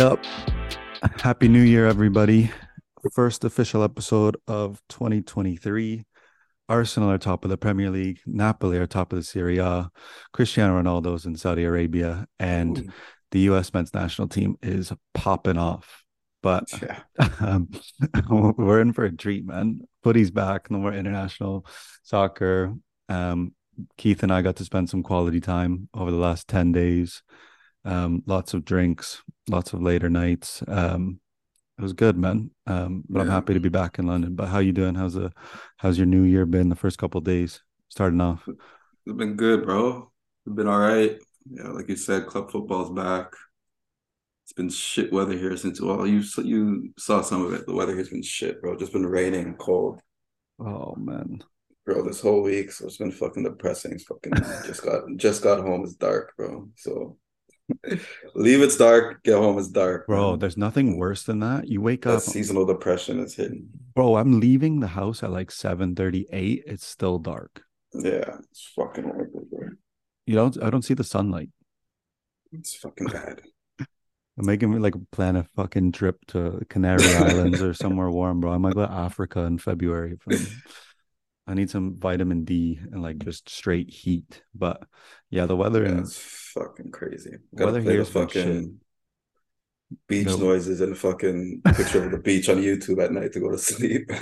Yep. Happy New Year, everybody. First official episode of 2023. Arsenal are top of the Premier League. Napoli are top of the Serie A. Cristiano Ronaldo's in Saudi Arabia. And Ooh. the US men's national team is popping off. But Yeah. um, we're in for a treat, man. Footy's back. No more international soccer. Um, Keith and I got to spend some quality time over the last 10 days. Um, lots of drinks, lots of later nights. Um, it was good, man. Um, but I'm happy to be back in London. But how you doing? How's the how's your new year been the first couple of days starting off? It's been good, bro. It's been all right. Yeah, like you said, club football's back. It's been shit weather here since well, you you saw some of it. The weather has been shit, bro. Just been raining and cold, Oh man. bro. This whole week, so it's been fucking depressing. It's fucking just got just got home. It's dark, bro. So leave it's dark, get home it's dark, Bro, there's nothing worse than that. You wake That up, seasonal depression is hitting. bro. I'm leaving the house at like 7:38. It's still dark. Yeah, it's fucking horrible, bro. You don't I don't see the sunlight. It's fucking bad. I'm making me like plan a fucking trip to Canary Islands or somewhere warm, bro. I might go to Africa in February. I need some vitamin D and like just straight heat. But yeah, the weather Yeah, it's fucking crazy. Gotta Weather the been shit. fucking beach No. noises and fucking picture of the beach on YouTube at night to go to sleep.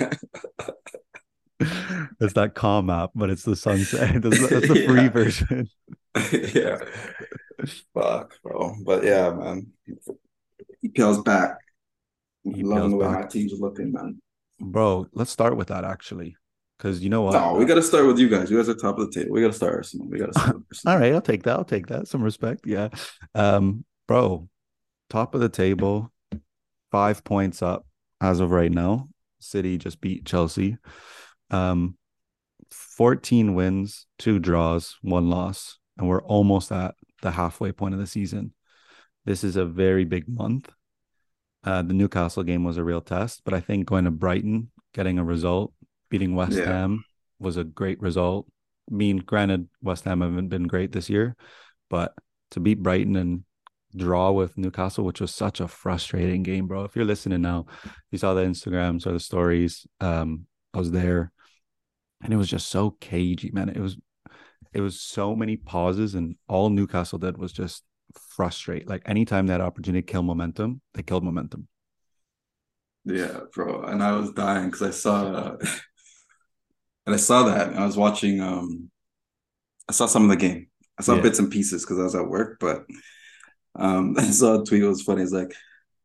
it's that calm app, but it's the sunset. That's, that's the free Yeah. version. yeah. Fuck, bro. But yeah, man. EPL's back. EPL's Loving the way back. my team's looking, man. Bro, let's start with that actually. Because you know what? No, we gotta start with you guys. You guys are top of the table. We gotta start Arsenal. We gotta start with Arsenal. All right, I'll take that. I'll take that. Some respect. Yeah. Um, bro, top of the table, five points up as of right now. City just beat Chelsea. Um, 14 wins, two draws, one loss, and we're almost at the halfway point of the season. This is a very big month. Uh, the Newcastle game was a real test, but I think going to Brighton, getting a result, beating West Yeah. Ham was a great result. I mean, granted, West Ham haven't been great this year, but to beat Brighton and draw with Newcastle, which was such a frustrating game, bro. If you're listening now, you saw the Instagrams or the stories. Um, I was there, and it was just so cagey, man. It was, it was so many pauses, and all Newcastle did was just frustrate. Like anytime had opportunity to kill momentum, they killed momentum. Yeah, bro. And I was dying because I saw and I saw that I was watching um I saw some of the game. I saw Yeah. bits and pieces because I was at work, but um I saw a tweet it was funny. It's like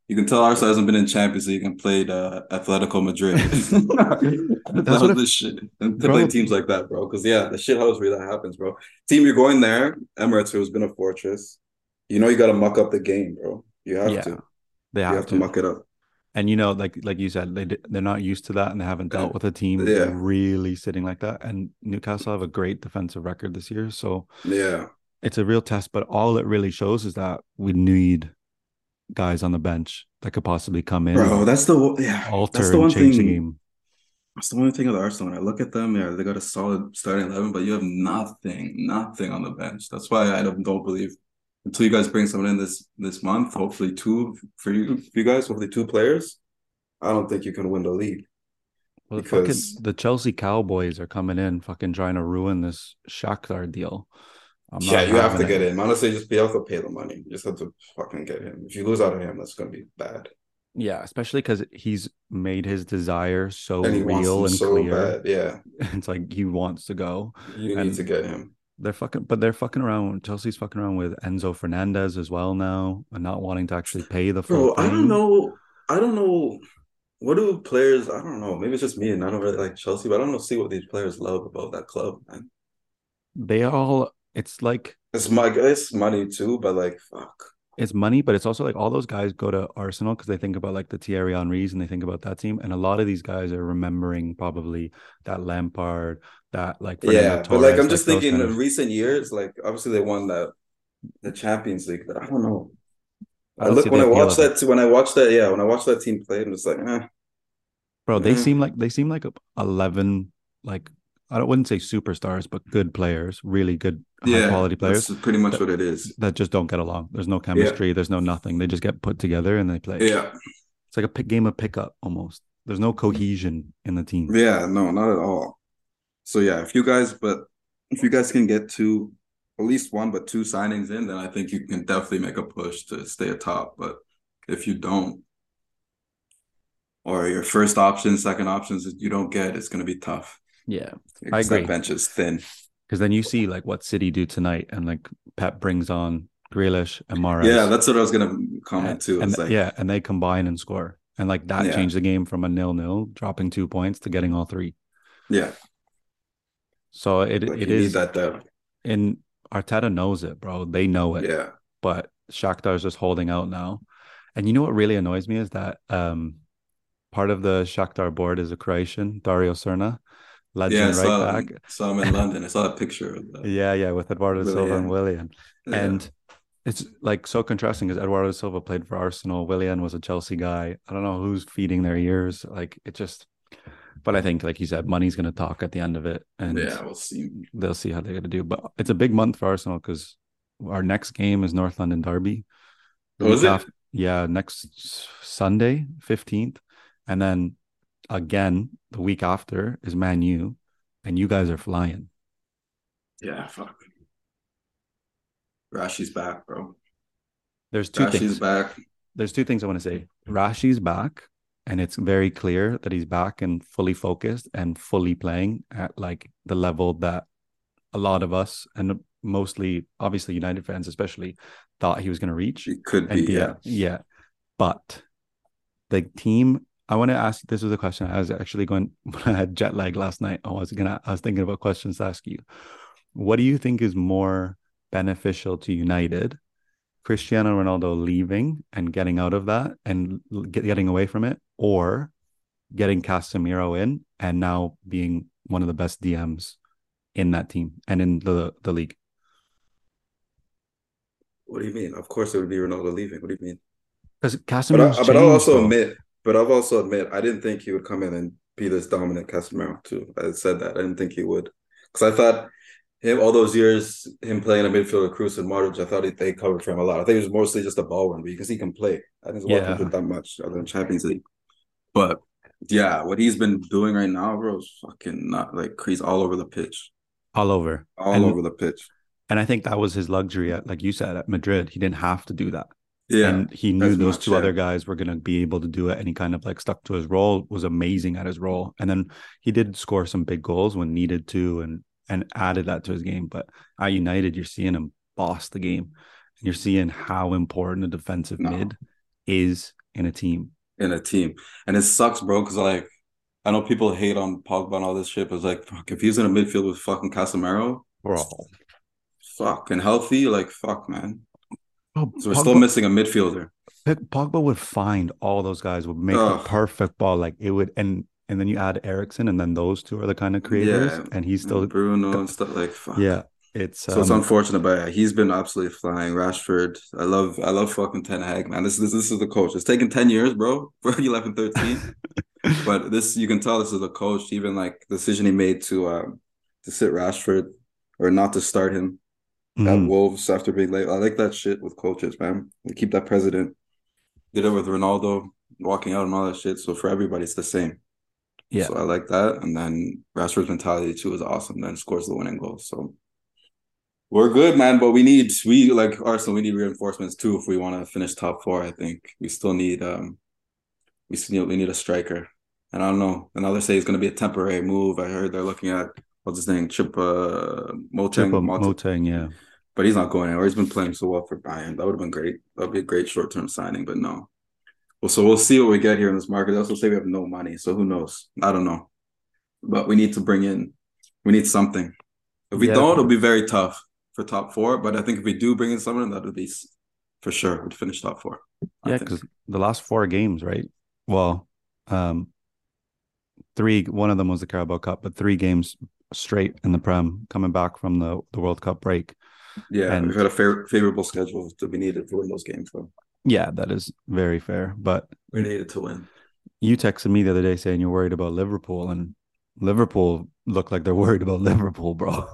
you can tell Arsenal hasn't been in Champions League and played uh Atletico Madrid. That's what the shit. And to Bro. play teams like that, bro. Because yeah, the shit house where that happens, bro. Team, you're going there, Emirates, who's been a fortress. You know you gotta muck up the game, bro. You have Yeah, to. They You have, have to. to muck it up. And you know, like like you said, they they're not used to that, and they haven't dealt with a team Yeah. really sitting like that. And Newcastle have a great defensive record this year, so Yeah. it's a real test. But all it really shows is that we need guys on the bench that could possibly come in, Bro, that's the one- yeah. alter, that's the one change thing. the game. That's the only thing with Arsenal. When I look at them, yeah, they got a solid starting eleven, but you have nothing, nothing on the bench. That's why I don't, don't believe until you guys bring someone in this this month. Hopefully, two for you, for you guys. Hopefully, two players. I don't think you can win the league. Well, the fucking because- the Chelsea Cowboys are coming in, fucking trying to ruin this Shakhtar deal. I'm yeah, you have to having get him. Honestly, just be able to pay the money. You just have to fucking get him. If you lose out on him, that's gonna be bad. Yeah, especially because he's made his desire so And real and so clear. bad. Yeah, It's like he wants to go. you And- need to get him. They're fucking, but they're fucking around. Chelsea's fucking around with Enzo Fernandez as well now, and not wanting to actually pay the full Bro, I don't know. I don't know. What do players? I don't know. Maybe it's just me, and I don't really like Chelsea, but I don't know. See what these players love about that club, man. They all, it's like It's my it's money too, but like fuck. It's money, but it's also like all those guys go to Arsenal because they think about like the Thierry Henrys and they think about that team, and a lot of these guys are remembering probably that Lampard, that like Fernando Yeah, but like I'm just thinking in of- recent years, like obviously they won that the Champions League, but I don't know. I don't look when I watch that when I watch that yeah when I watch that team play, I'm just like eh. bro. They Mhm. seem like they seem like a eleven like I wouldn't say superstars, but good players, really good high quality players that's pretty much that- what it is. that just don't get along. There's no chemistry. There's no nothing. They just get put together and they play. Yeah, It's like a pick, game of pickup almost. There's no cohesion in the team. yeah, no, not at all. So yeah, if you guys, but if you guys can get two, at least one, but two signings in, then I think you can definitely make a push to stay atop. But if you don't, or your first option, second options you don't get, it's going to be tough. Yeah. I agree. That bench is thin. Because then you see like what City do tonight and like Pep brings on Grealish and Mahrez. Yeah, that's what I was going to comment too. and like, yeah, and they combine and score. And like that Yeah. changed the game from a nil-nil, dropping two points to getting all three. yeah, So it like it need that depth. and Arteta knows it, bro. They know it. Yeah, but Shakhtar is just holding out now. And you know what really annoys me is that um part of the Shakhtar board is a Croatian, Darijo Srna, yeah. I legend saw, right back. saw him in London. I saw a picture of that. Yeah, yeah, with Eduardo Silva and Willian. Yeah. And it's like so contrasting because Eduardo Silva played for Arsenal. Willian was a Chelsea guy. I don't know who's feeding their ears. Like it just but I think, like you said, money's gonna talk at the end of it. And yeah, we'll see. they'll see how they're going to do. But it's a big month for Arsenal because our next game is North London Derby. The Oh, it? af- yeah, next Sunday, 15th. And then again, the week after is Man U, and you guys are flying. Yeah, fuck. Rashi's back, bro. There's two Rashi's things. back. There's two things I want to say. Rashi's back, and it's very clear that he's back and fully focused and fully playing at like the level that a lot of us and mostly obviously United fans especially thought he was going to reach. It could be, yeah. yeah. But the team, I want to ask. This was a question I was actually going when I had jet lag last night. I was gonna, I was thinking about questions to ask you. What do you think is more beneficial to United? Cristiano Ronaldo leaving and getting out of that and getting away from it, or getting Casemiro in and now being one of the best DMs in that team and in the the league. What do you mean? Of course, it would be Ronaldo leaving. What do you mean? Because But, I, but I'll also bro. admit, but I'll also admit, I didn't think he would come in and be this dominant Casemiro too. I said that I didn't think he would because I thought him all those years him playing a midfielder, Kroos and Modric. I thought he, they covered for him a lot. I think it was mostly just a ball run because he can play. I didn't watch Yeah. him that much other than Champions League. But yeah, what he's been doing right now, bro, is fucking not like he's all over the pitch, all over. all And- over the pitch. And I think that was his luxury at, like you said, at Madrid. He didn't have to do that. Yeah, And he knew those much, two yeah. other guys were going to be able to do it. And he kind of like stuck to his role, was amazing at his role. And then he did score some big goals when needed to and and added that to his game. But at United, you're seeing him boss the game. And you're seeing how important a defensive No. mid is in a team. in a team. And it sucks, bro, because like I know people hate on Pogba and all this shit, but it's like fuck, if he's in a midfield with fucking Casemiro, Bro. fuck, and healthy, like fuck, man. Bro, So we're still missing a midfielder. Pog- Pogba would find all those guys, would make the perfect ball. Like it would, and and then you add Eriksen, and then those two are the kind of creators, Yeah. and he's still, Bruno and stuff like fuck. yeah. It's So it's um, unfortunate, but yeah, he's been absolutely flying. Rashford, I love, I love fucking Ten Hag, man. This, this, this is the coach. It's taken ten years, bro, for 11, 13. but this, you can tell, this is a coach. Even like the decision he made to, um, to sit Rashford or not to start him at mhm. Wolves after being late. I like that shit with coaches, man. They keep that president. Did it with Ronaldo walking out and all that shit. So for everybody, it's the same. Yeah. So I like that. And then Rashford's mentality too is awesome. Then scores the winning goal. So we're good, man. But we need we like Arsenal. We need reinforcements too if we want to finish top four. I think we still need um we still need, we need a striker. And I don't know. Another say it's going to be a temporary move. I heard they're looking at what's his name, Chip uh, Moteng. Choupo Mot- yeah. But he's not going anywhere. He's been playing so well for Bayern. That would have been great. That would be a great short term signing, but no. Well, so we'll see what we get here in this market. They also say we have no money, so who knows? I don't know. But we need to bring in, we need something. If we Yeah. don't, it'll be very tough for top four. But I think if we do bring in someone, that would be for sure would finish top four. I Yeah, because the last four games, right? Well, um, three. One of them was the Carabao Cup, but three games straight in the Prem, coming back from the the World Cup break. Yeah, and- we've had a fair, favorable schedule to be needed to win those games. So Yeah, that is very fair. But we needed to win. you texted me the other day saying you're worried about Liverpool, and Liverpool look like they're worried about Liverpool, bro.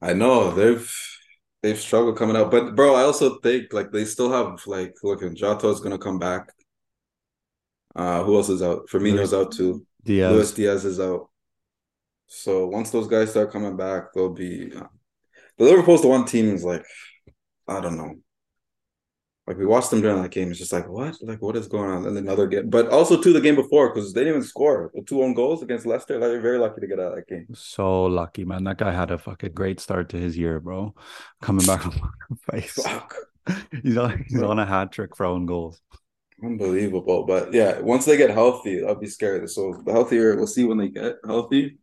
I know they've they've struggled coming out, but bro, I also think like they still have like look, Jota is gonna come back. Uh, who else is out? Firmino's out too. Diaz. Luis Diaz is out. So once those guys start coming back, they'll be. The Liverpool's the one team is like, I don't know. Like we watched them during that game, it's just like what, like what is going on? And another game, but also to the game before because they didn't even score two own goals against Leicester. Like, they're very lucky to get out of that game. So lucky, man. That guy had a fucking great start to his year, bro. Coming back on face. Fuck, He's on, he's on a hat trick for own goals. unbelievable. But yeah, once they get healthy, I'll be scared. So the healthier, we'll see when they get healthy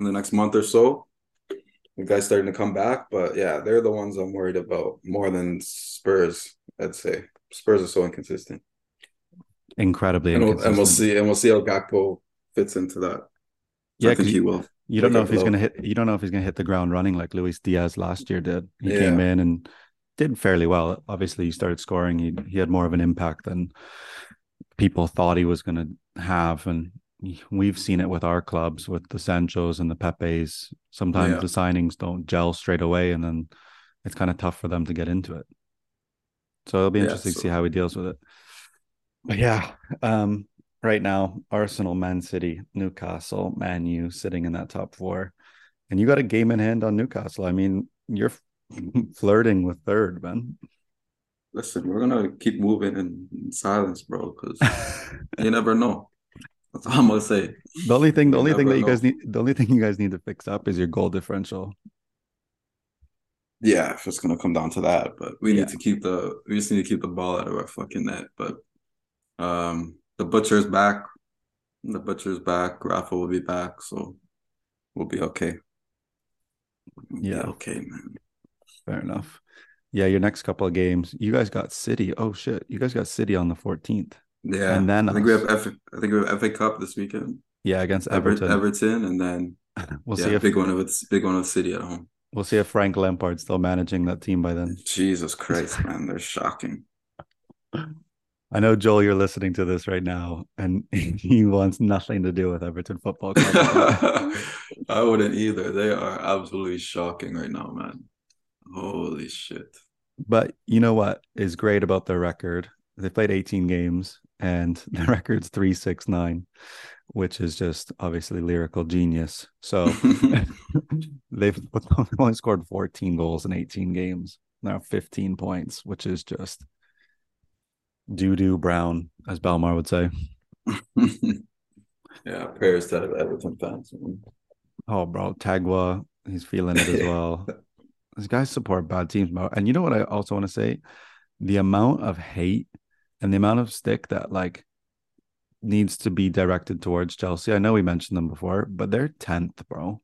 in the next month or so. The guys starting to come back, but yeah, they're the ones I'm worried about more than Spurs. I'd say Spurs are so inconsistent. Incredibly and we'll, inconsistent. and we'll see and we'll see how Gakpo fits into that. Yeah, I think he will. You don't know if he's gonna hit. You don't know if he's gonna hit the ground running like Luis Diaz last year did. He Yeah. came in and did fairly well. Obviously, he started scoring. He he had more of an impact than people thought he was gonna have, and we've seen it with our clubs, with the Sanchos and the Pepes. Sometimes Yeah. the signings don't gel straight away, and then it's kind of tough for them to get into it. So it'll be Yeah, interesting to see how he deals with it. But yeah, um, right now, Arsenal, Man City, Newcastle, Man U sitting in that top four. And you got a game in hand on Newcastle. I mean, you're flirting with third, man. Listen, we're gonna keep moving in, in silence, bro, because you never know. That's all I'm gonna say. The only thing, the You only thing that you guys need, the only thing you guys need to fix up is your goal differential. Yeah, if it's gonna come down to that, but we Yeah. need to keep the we just need to keep the ball out of our fucking net. But um the butcher's back. The butcher's back. Rafa will be back, so we'll be okay. We'll be Yeah. okay, man. Fair enough. Yeah, your next couple of games, you guys got City. Oh shit, you guys got City on the 14th. Yeah, And then I think we have F. I think we have FA Cup this weekend. Yeah, against Everton, Everton. And then We'll yeah, see if big one of it's big one of City at home. we'll see if Frank Lampard's still managing that team by then. Jesus Christ, man, they're shocking. I know Joel, you're listening to this right now, and he wants nothing to do with Everton Football Club. I wouldn't either. They are absolutely shocking right now, man. Holy shit. but you know what is great about their record? They played 18 games, and the record's three six nine, which is just obviously lyrical genius. So they've only scored 14 goals in 18 games. Now 15 points, which is just doo doo brown, as Belmar would say. yeah, prayers to Everton fans. Oh, bro, Tagua, he's feeling it as well. These guys support bad teams, bro. And you know what I also want to say? The amount of hate and the amount of stick that like needs to be directed towards Chelsea. I know we mentioned them before, but they're 10th, bro.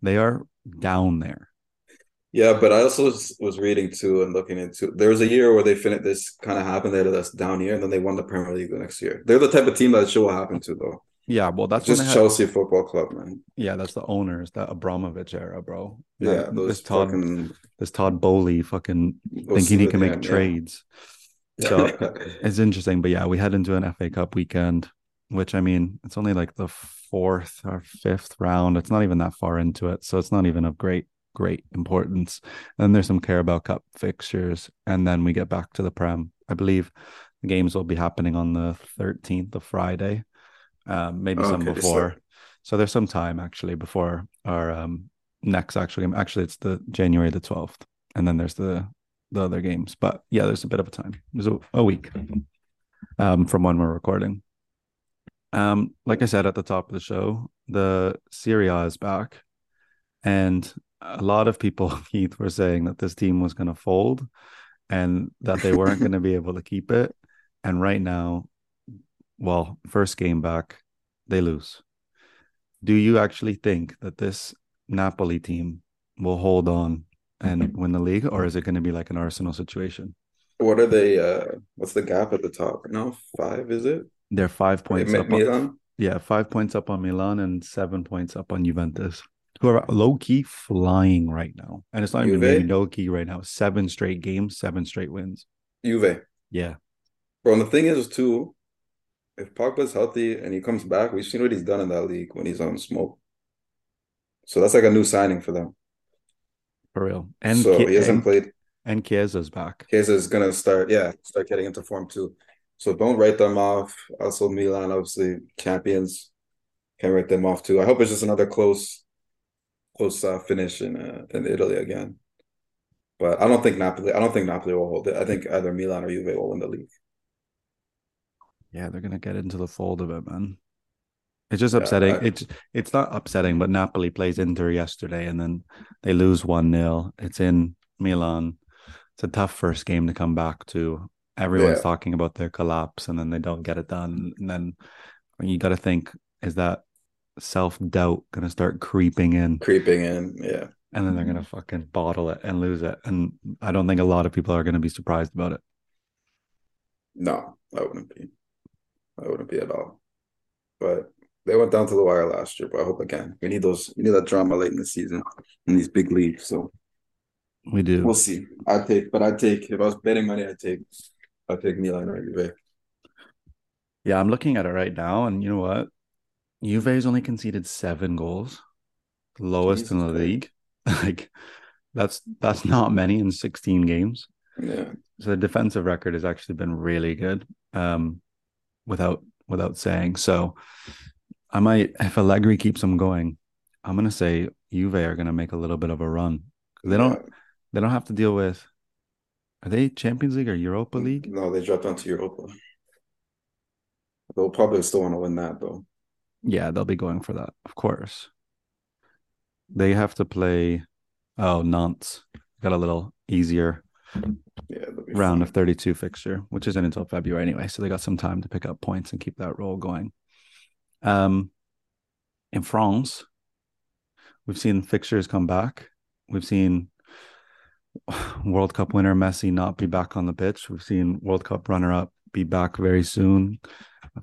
They are down there. Yeah, but I also was, was reading too and looking into. There was a year where they finished this kind of happened. They had this down year, and then they won the Premier League the next year. They're the type of team that shit will happen to, though. Yeah, well, that's Just had- Chelsea Football Club, man. yeah, that's the owners, that Abramovich era, bro. Yeah, this Todd, fucking this Todd Boehly fucking thinking he can make yeah. trades. So it's interesting, but yeah, we head into an FA Cup weekend, which I mean, it's only like the fourth or fifth round. It's not even that far into it, so it's not even of great, great importance. And then there's some Carabao Cup fixtures, and then we get back to the Prem. I believe the games will be happening on the 13th of Friday, um, maybe some Okay, so- before. So there's some time actually before our um, next actual game. Actually, it's the January the 12th, and then there's the the other games. But yeah, there's a bit of a time. There's a, a week um, from when we're recording. Um, like I said at the top of the show, the Serie A is back, and a lot of people, Keith, were saying that this team was going to fold, and that they weren't going to be able to keep it. And right now, well, first game back, they lose. Do you actually think that this Napoli team will hold on and win the league, or is it going to be like an Arsenal situation? What are they? Uh, what's the gap at the top? No, five is it? They're five points Mi- up. On, Milan. yeah, five points up on Milan and seven points up on Juventus, who are low key flying right now. And it's not even Juve? really low key right now. Seven straight games, seven straight wins. Juve. Yeah, Bro, and the thing is too, if Pogba's healthy and he comes back, we've seen what he's done in that league when he's on smoke. So that's like a new signing for them. For real. And so he hasn't and, played. and Chiesa's back. Chiesa is gonna start, yeah, start getting into form too. So don't write them off. Also, Milan, obviously champions, can't write them off too. I hope it's just another close, close uh, finish in uh, in Italy again. But I don't think Napoli. I don't think Napoli will hold it. I think either Milan or Juve will win the league. Yeah, they're gonna get into the fold of it, man. It's just Yeah, upsetting. I- it's it's not upsetting, but Napoli plays Inter yesterday and then they lose one 0 It's in Milan. It's a tough first game to come back to. Everyone's Yeah. talking about their collapse and then they don't get it done. And then you got to think: is that self doubt gonna start creeping in? Creeping in, yeah. And then they're gonna fucking bottle it and lose it. And I don't think a lot of people are gonna be surprised about it. No, I wouldn't be. I wouldn't be at all. But they went down to the wire last year. But I hope again. We need those. We need that drama late in the season in these big leagues. So We do. we'll see. I take, but I take. If I was betting money, I take. I take Milan or Juve. Yeah, I'm looking at it right now, and you know what? Juve's only conceded seven goals, lowest in the Christ. league. like that's that's not many in 16 games. Yeah, So the defensive record has actually been really good, um, without without saying. So I might, if Allegri keeps them going, I'm gonna say Juve are gonna make a little bit of a run. They don't they don't have to deal with. Are they Champions League or Europa mm, League? No, they dropped down to Europa. They'll probably still want to win that though. Yeah, they'll be going for that, of course. They have to play. Oh, Nantes got a little easier Yeah, round fine. of 32 fixture, which isn't until February anyway. So they got some time to pick up points and keep that roll going. Um, in France, we've seen fixtures come back. We've seen World Cup winner Messi not be back on the pitch. We've seen World Cup runner up be back very soon.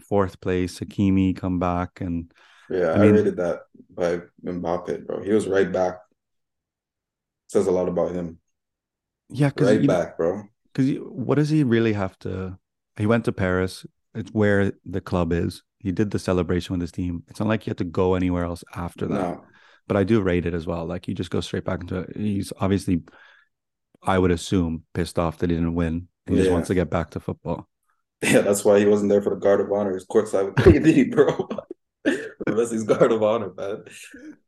Fourth place, Hakimi come back and Yeah, I I, rated that by Mbappe, bro. He was right back. Says a lot about him. yeah, because Right back, bro. Because what does he really have to? He went to Paris. It's where the club is. He did the celebration with his team. It's not like he had to go anywhere else after that. No, But I do rate it as well. Like you just go straight back into it. He's obviously, I would assume, pissed off that he didn't win. He just wants to get back to football. yeah, that's why he wasn't there for the guard of honor. He's courtside with KD, bro. Messi's guard of honor, man.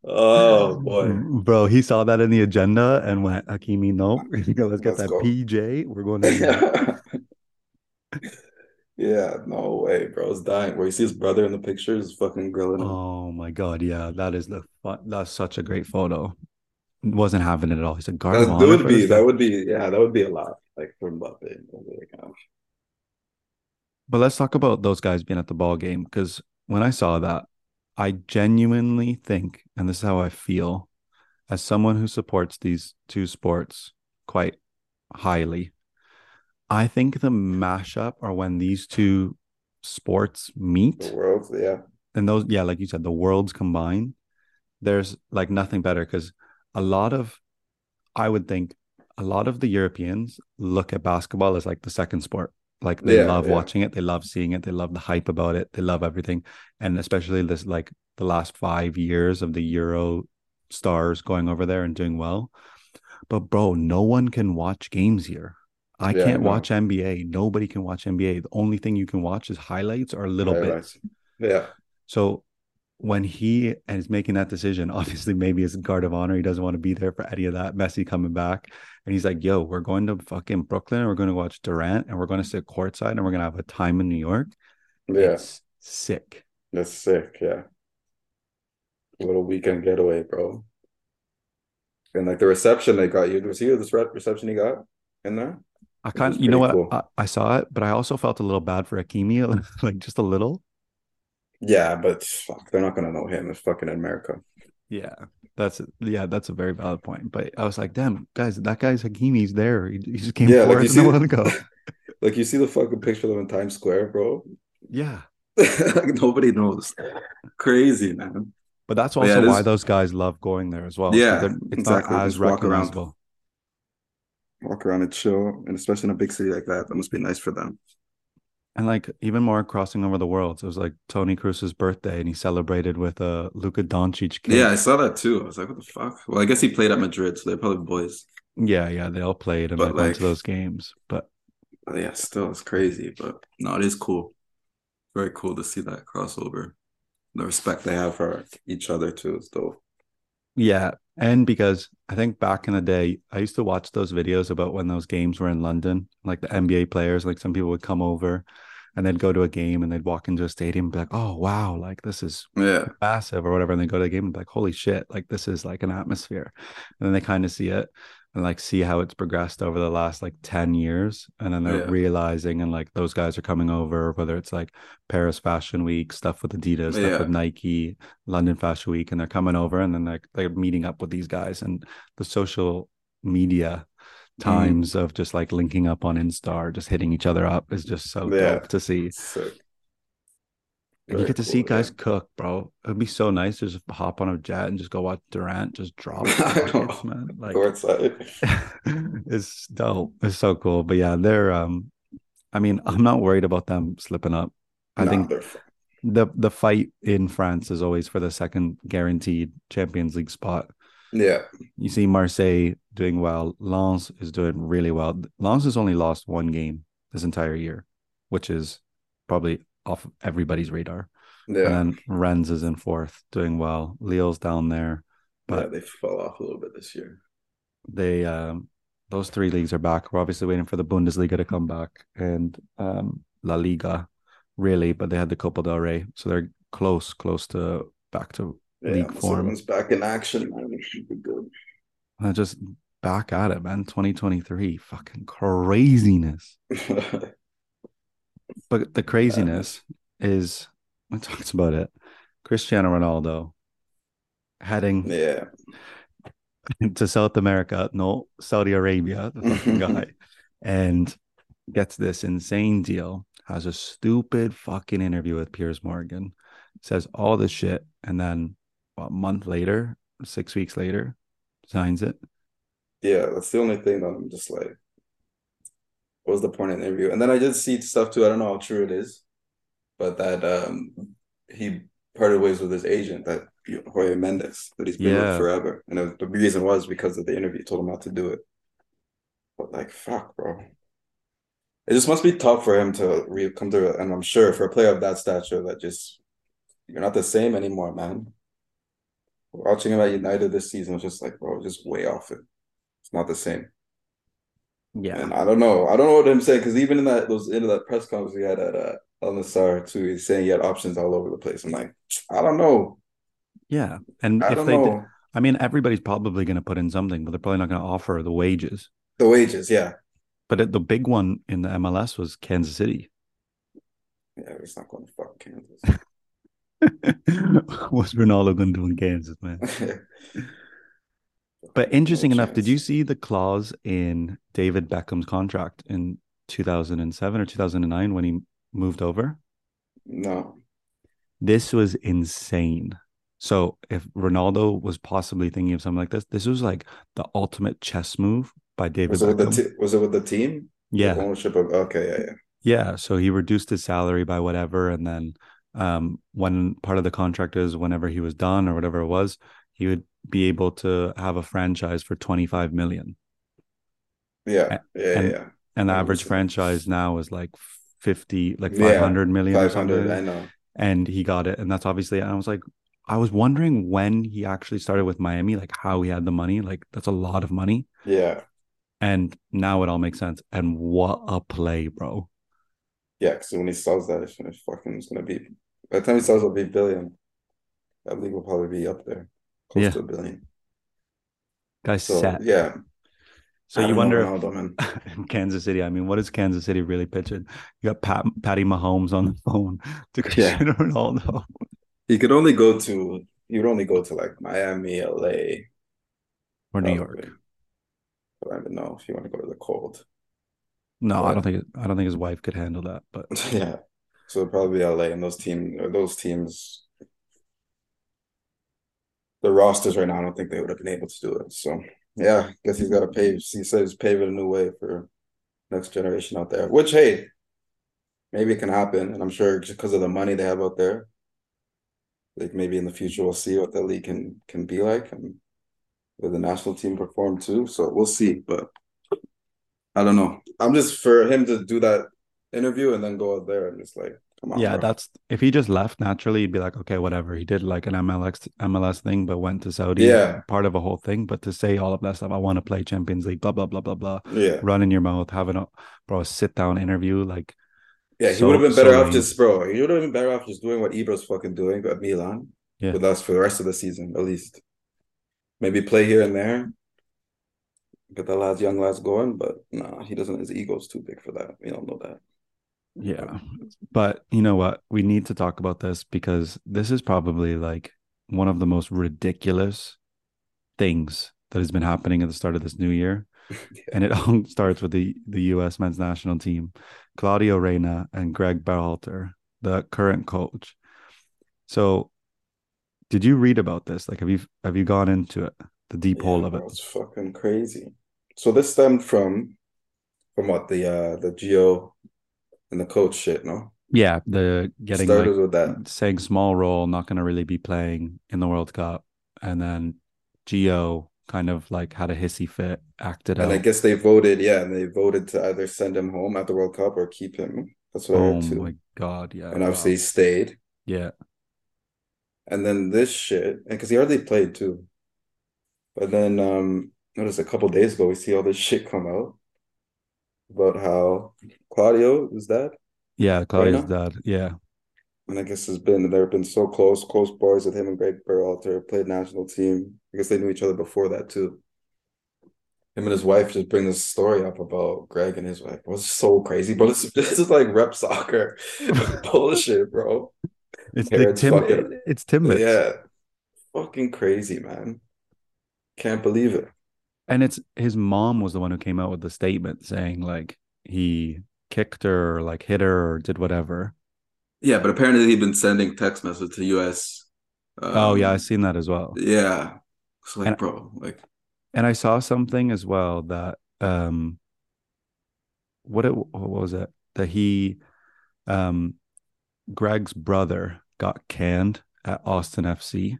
Oh boy, bro, he saw that in the agenda and went, Hakimi, no, let's get Let's that go." PJ. We're going to. yeah, no way, bro. He's dying. Where you see his brother in the picture, he's fucking grilling him. Oh my god, yeah, that is the. That's such a great photo. Wasn't having it at all. He a "Guard That, would be that would be yeah, that would be a lot. Like for Mbappe. But let's talk about those guys being at the ball game because when I saw that, I genuinely think, and this is how I feel, as someone who supports these two sports quite highly, I think the mashup or when these two sports meet the world, yeah. and those, yeah, like you said, the worlds combine, there's like nothing better because a lot of, I would think, a lot of the Europeans look at basketball as like the second sport. Like they Yeah, love yeah. watching it, they love seeing it, they love the hype about it, they love everything, and especially this like the last five years of the Euro stars going over there and doing well. But bro, no one can watch games here. I Yeah, can't watch NBA. Nobody can watch NBA. The only thing you can watch is highlights or little Highlights. bits. Yeah. So when he and is making that decision, obviously maybe a guard of honor, he doesn't want to be there for any of that. Messi coming back, and he's like, "Yo, we're going to fucking Brooklyn, and we're going to watch Durant, and we're going to sit courtside, and we're going to have a time in New York." Yeah. It's sick. That's sick, yeah. A little weekend getaway, bro. And like the reception they got you, was he this re- reception he got in there? I was can't. You know what? cool. I, I saw it, but I also felt a little bad for Hakimi, like just a little. Yeah, but fuck, they're not gonna know him. It's fucking America. Yeah, that's yeah, that's a very valid point. But I was like, damn, guys, that guy's Hakimi's there. He, he just came Yeah, like you see- while ago. Like you see the fucking picture of him in Times Square, bro. Yeah, like nobody knows. Crazy, man. but that's But yeah, also why is- those guys love going there as well. Yeah, they're- it's exactly. not as Just walk around. recognizable. Walk around and chill, and especially in a big city like that, that must be nice for them. And like even more crossing over the worlds. It was like Toni Kroos's birthday and he celebrated with a Luka Doncic kid. Yeah, I saw that too. I was like, what the fuck? Well, I guess he played at Madrid, so they're probably boys. Yeah, yeah, they all played and but like, went to those games. But yeah, still it's crazy. But no, it is cool. Very cool to see that crossover. The respect they have for each other too is dope. Yeah. And because I think back in the day, I used to watch those videos about when those games were in London, like the NBA players, like some people would come over and they'd go to a game and they'd walk into a stadium and be like, oh, wow, like this is yeah. massive or whatever. And they go to the game and be like, holy shit, like this is like an atmosphere. And then they kind of see it and like see how it's progressed over the last like 10 years and then they're yeah. realizing and like those guys are coming over whether it's like paris fashion week stuff with adidas stuff yeah. with nike london fashion week and they're coming over and then like they're meeting up with these guys and the social media mm. times mm. of just like linking up on insta just hitting each other up is just so yeah. dope to see. You get to see guys cook, bro. It'd be so nice to just hop on a jet and just go watch Durant just drop buckets, man. Like it's dope. It's so cool. But yeah, they're um I mean, I'm not worried about them slipping up. I no, think the the fight in France is always for the second guaranteed Champions League spot. Yeah. You see Marseille doing well. Lens is doing really well. Lens has only lost one game this entire year, which is probably off everybody's radar. Yeah. And then Rennes is in fourth, doing well. Lille's down there. But yeah, they fell off a little bit this year. They um those three leagues are back. We're obviously waiting for the Bundesliga to come back and um La Liga, really, but they had the Copa del Rey. So they're close, close to back to yeah, league form. back in action, man. It should be good. Just back at it, man. 2023. Fucking craziness. But the craziness um, is, I talked about it. Cristiano Ronaldo heading yeah to South America, no Saudi Arabia, the fucking guy, and gets this insane deal. Has a stupid fucking interview with Piers Morgan, says all this shit, and then what, a month later, six weeks later, signs it. Yeah, that's the only thing that I'm just like, what was the point in the interview? And then I did see stuff too. I don't know how true it is, but that um he parted ways with his agent, that Jorge Mendes, that he's been yeah. with forever. And was, the reason was because of the interview, told him not to do it. But like, fuck, bro. It just must be tough for him to re- come to, and I'm sure for a player of that stature, that just you're not the same anymore, man. Watching him at United this season was just like, bro, just way off it. It's not the same. Yeah, and I don't know. I don't know what him saying because even in that those into that press conference we had at uh, Al Nassr too, he's saying he had options all over the place. I'm like, I don't know. Yeah, and I if they, know. I mean, everybody's probably going to put in something, but they're probably not going to offer the wages. The wages, yeah. But the big one in the MLS was Kansas City. Yeah, he's not going to fuck Kansas. What's Ronaldo going to do in Kansas, man? But interesting no enough, did you see the clause in David Beckham's contract in 2007 or 2009 when he moved over? No. This was insane. So if Ronaldo was possibly thinking of something like this, this was like the ultimate chess move by David. Was it, with the, t- was it with the team? Yeah. The ownership of okay, yeah, yeah. Yeah. So he reduced his salary by whatever, and then um, when part of the contract is whenever he was done or whatever it was, he would be able to have a franchise for 25 million. Yeah. Yeah. And, yeah. And the average franchise now is like 50, like 500 yeah, million. 500, I know. And he got it. And that's obviously, I was like, I was wondering when he actually started with Miami, like how he had the money. Like that's a lot of money. Yeah. And now it all makes sense. And what a play, bro. Yeah, because when he sells that, it's, it's fucking it's gonna be by the time he sells it'll be billion. That league will probably be up there close yeah. to a billion. Guys so, set. Yeah. So you wonder in Kansas City. I mean, what is Kansas City really pitching? You got Pat, Patty Mahomes on the phone to Cristiano yeah. Ronaldo. He could only go to. you would only go to like Miami, LA, or New oh, York. But I don't know if you want to go to the cold. No, but, I don't think. I don't think his wife could handle that. But yeah, so probably LA and those team. Those teams the rosters right now, I don't think they would have been able to do it. So yeah, I guess he's got to pave. He says pave it a new way for next generation out there. Which hey, maybe it can happen, and I'm sure just because of the money they have out there, like maybe in the future we'll see what the league can can be like, and with the national team perform too. So we'll see, but I don't know. I'm just for him to do that interview and then go out there and just like, come on. yeah, bro. that's if he just left naturally, he'd be like, okay, whatever. He did like an MLS MLS thing, but went to Saudi. Yeah. part of a whole thing. But to say all of that stuff, I want to play Champions League, blah blah blah blah blah. yeah, Run in your mouth, having a bro sit down interview, like yeah. He So- would have been better so off just, bro. He would have been better off just doing what Ibra's fucking doing at Milan Yeah. with us for the rest of the season, at least. Maybe play here and there, get the lads, young lads going. But nah, he doesn't. His ego's too big for that. We don't know that. Yeah. But you know what? We need to talk about this because this is probably like one of the most ridiculous things that has been happening at the start of this new year. And it all starts with the, the US men's national team, Claudio Reyna and Greg Berhalter, the current coach. So did you read about this? Like have you have you gone into it? The deep hole of it. It's fucking crazy. So this stemmed from from what the uh the Gio and the coach shit, no? Yeah, the getting Started like with that. saying small role, not going to really be playing in the World Cup, and then Gio kind of like had a hissy fit, acted And out. And I guess they voted, yeah, and they voted to either send him home at the World Cup or keep him. That's what I oh heard too. my god, yeah, And obviously wow. he stayed. yeah, And then this shit, and because he hardly played too. But then um notice a couple days ago we see all this shit come out about how Claudio is that? yeah. Claudio's Reyna? dad, yeah, And I guess has been they've been so close, close boys with him and Greg Berhalter, played national team. I guess they knew each other before that too. Him and his wife just bring this story up about Greg and his wife. It was so crazy, bro. This, this is like rep soccer bullshit, bro. it's like Parents Tim, fucking- it's Timbits, Yeah, fucking crazy, man. Can't believe it. And it's his mom was the one who came out with the statement saying like he kicked her or like hit her or did whatever. Yeah, but apparently he'd been sending text messages to US. oh yeah, um, I've seen that as well. Yeah. It's like, And- bro, like And I saw something as well that um what it what was it that he um Greg's brother got canned at Austin FC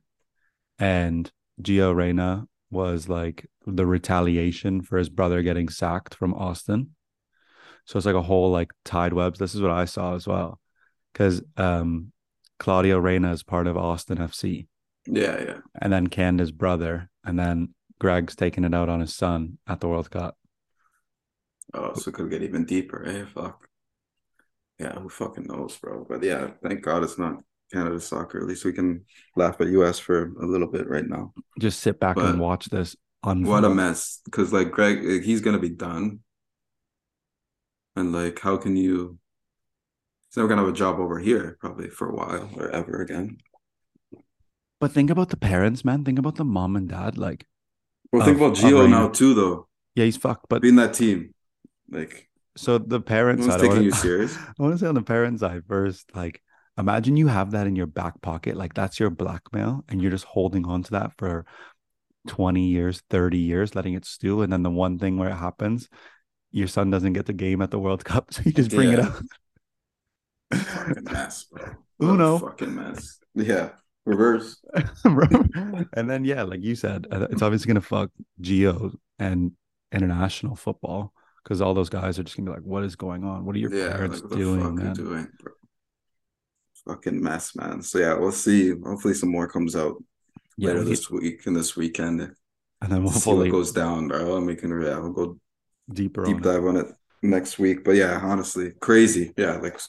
and Gio Reyna was like the retaliation for his brother getting sacked from Austin. So it's like a whole like tide webs. This is what I saw as well. Cause um Claudio Reyna is part of Austin FC yeah, yeah. and then canned his brother, and then Greg's taking it out on his son at the World Cup. Oh, so it could get even deeper, eh? Fuck. Yeah, who fucking knows, bro? But yeah, thank God it's not Canada soccer. At least we can laugh at US for a little bit right now. Just sit back But and watch this. On What a mess. Because like Greg, he's gonna be done. And like, how can you? He's never gonna have a job over here, probably for a while or ever again. But think about the parents, man. Think about the mom and dad. Like, Well, think about Gio now too, though. yeah, he's fucked. But Being that team, like, so the no parents one's side, I taking wanna- you serious. I want to say on the parents side first, like imagine you have that in your back pocket, like that's your blackmail, and you're just holding on to that for 20 years, 30 years, letting it stew. And then the one thing where it happens, your son doesn't get the game at the World Cup. So you just bring it Yeah. out. fucking mess, bro. Uno. What fucking mess. Yeah, reverse. And then yeah, like you said, uh, it's obviously gonna fuck Gio and international football because all those guys are just gonna be like, "What is going on? What are your yeah, parents like, doing, fuck man?" you doing, bro? Fucking mess, man. So yeah, we'll see. Hopefully, some more comes out Yeah, later we this week and this weekend. and then we'll see what goes down, bro. And we can yeah, we'll go deeper deep on it. dive on it next week. But yeah, honestly, crazy. Yeah, like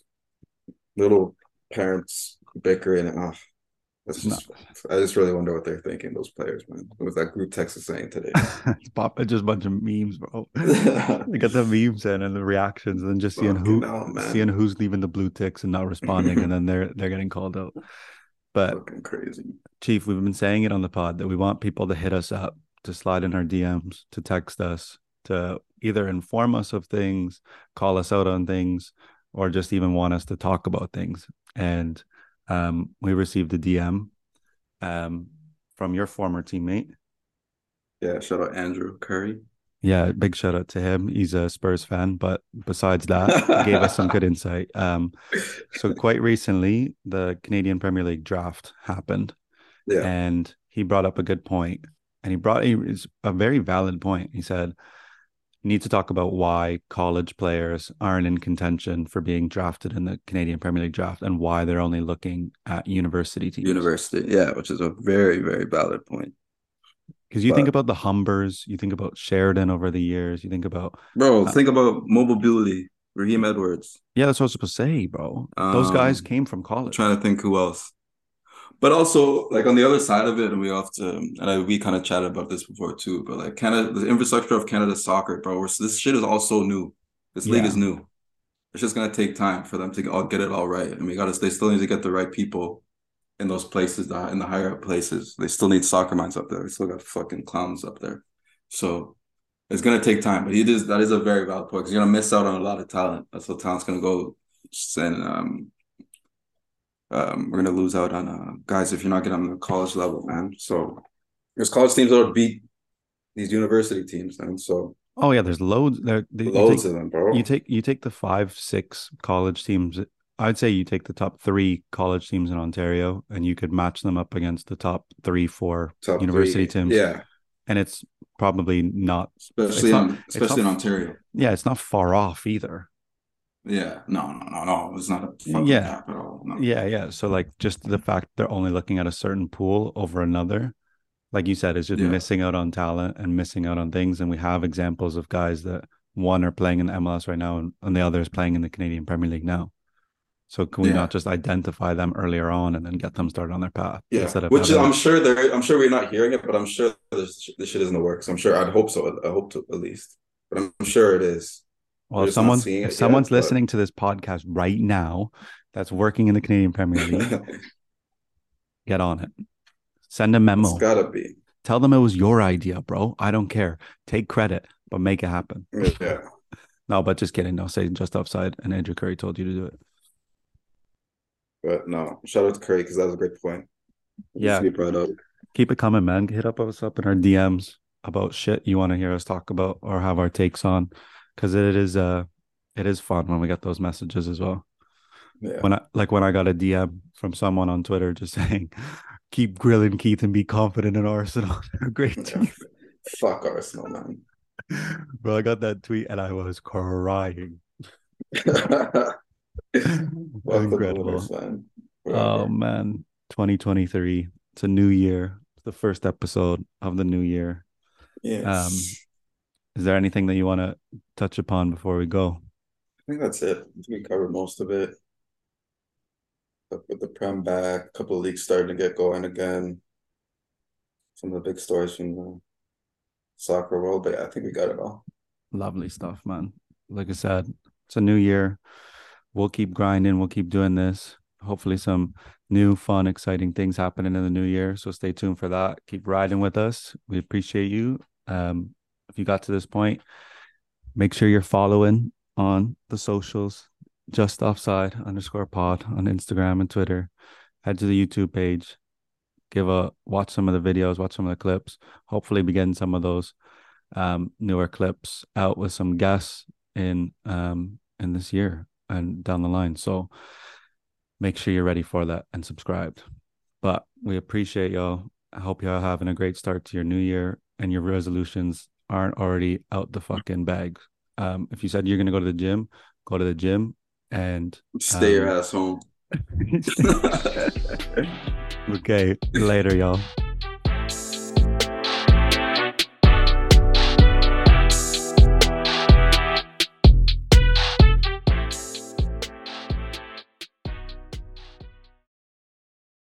little parents bickering. Oh, that's No. I just really wonder what they're thinking. Those players, man. What was that group text is saying today? it's pop, it's just a bunch of memes, bro. they got the memes in and the reactions, and then just seeing who Fucking man. seeing who's leaving the blue ticks and not responding, and then they're they're getting called out. But Fucking crazy. Chief, we've been saying it on the pod that we want people to hit us up, to slide in our DMs, to text us, to either inform us of things, call us out on things, or just even want us to talk about things. And um, we received a DM um, from your former teammate. Yeah, shout out Andrew Curry. Yeah, big shout out to him. He's a Spurs fan, but besides that, he gave us some good insight. Um, so quite recently, the Canadian Premier League draft happened, Yeah. and he brought up a good point, and he brought a, a very valid point. He said, "You need to talk about why college players aren't in contention for being drafted in the Canadian Premier League draft, and why they're only looking at university teams." University. Yeah, which is a very, very valid point. Because you think about the Humbers, you think about Sheridan over the years, you think about Bro, Uh, think about mobility. Raheem Edwards. yeah, that's what I was supposed to say, bro. Those guys Um, came from I'm college. trying to think who else. But also, like on the other side of it, and we often and I, we kind of chatted about this before too. But like Canada, the infrastructure of Canada's soccer, bro, we're, this shit is all so new. This league is new. It's just gonna take time for them to all get it all right. And we got to, they still need to get the right people in those places, the, in the higher up places. They still need soccer minds up there. They still got fucking clowns up there. So it's gonna take time. But he it is that is a very valid point because you're gonna miss out on a lot of talent. That's what talent's gonna go. And um, um, we're gonna lose out on uh, guys if you're not getting on the college level, man. So there's college teams that would beat these university teams, man. So Oh yeah, there's loads there. the- loads take- of them, bro. You take you take the five, six college teams. I'd say you take the top three college teams in Ontario, and you could match them up against the top three, four Top university three. teams. yeah, and it's probably not. especially not- in, especially in Ontario. Yeah, it's not far off either. Yeah, no, no, no, no. It's not a fucking Yeah. capital. No. Yeah, yeah. So like, just the fact they're only looking at a certain pool over another, like you said, is just Yeah. missing out on talent and missing out on things. And we have examples of guys that one are playing in the MLS right now, and, and the other is playing in the Canadian Premier League now. So can we Yeah. not just identify them earlier on and then get them started on their path Yeah, instead of which having- I'm sure they're. I'm sure we're not hearing it, but I'm sure this this shit is in the works. I'm sure. I'd hope so. I hope to at least, but I'm sure it is. Well, if someone's if it yet, someone's but- listening to this podcast right now that's working in the Canadian Premier League, get on it. Send a memo. It's gotta be. Tell them it was your idea, bro. I don't care. Take credit, but make it happen. Yeah. No, but just kidding. No, say just offside, and Andrew Curry told you to do it. But no, shout out to Curry because that was a great point. Yeah. be. Keep it coming, man. Hit up us up in our DMs about shit you want to hear us talk about or have our takes on, because it is uh, it is fun when we get those messages as well. Yeah. When I like when I got a DM from someone on Twitter just saying, "Keep grilling Keith and be confident in Arsenal." They're great Yeah. Fuck Arsenal, man. bro. I got that tweet and I was crying. Incredible. Oh man, 2023. It's a new year. It's the first episode of the new year. yes. um, Is there anything that you want to touch upon before we go? I think that's it. I think we covered most of it. But with the Prem back, a couple of leagues starting to get going again. Some of the big stories from the soccer world, but yeah, I think we got it all. Lovely stuff, man. Like I said, it's a new year. We'll keep grinding. We'll keep doing this. Hopefully, some new, fun, exciting things happening in the new year. So stay tuned for that. Keep riding with us. We appreciate you. Um, if you got to this point, make sure you're following on the socials, just offside underscore pod on Instagram and Twitter. Head to the YouTube page. Give a watch some of the videos, watch some of the clips. Hopefully, be getting some of those um, newer clips out with some guests in um, in this year and down the line. So make sure you're ready for that and subscribed. But we appreciate y'all. I hope y'all having a great start to your new year and your resolutions aren't already out the fucking bag. Um, if you said you're gonna go to the gym, go to the gym and Stay your Um, ass home. okay, later, y'all.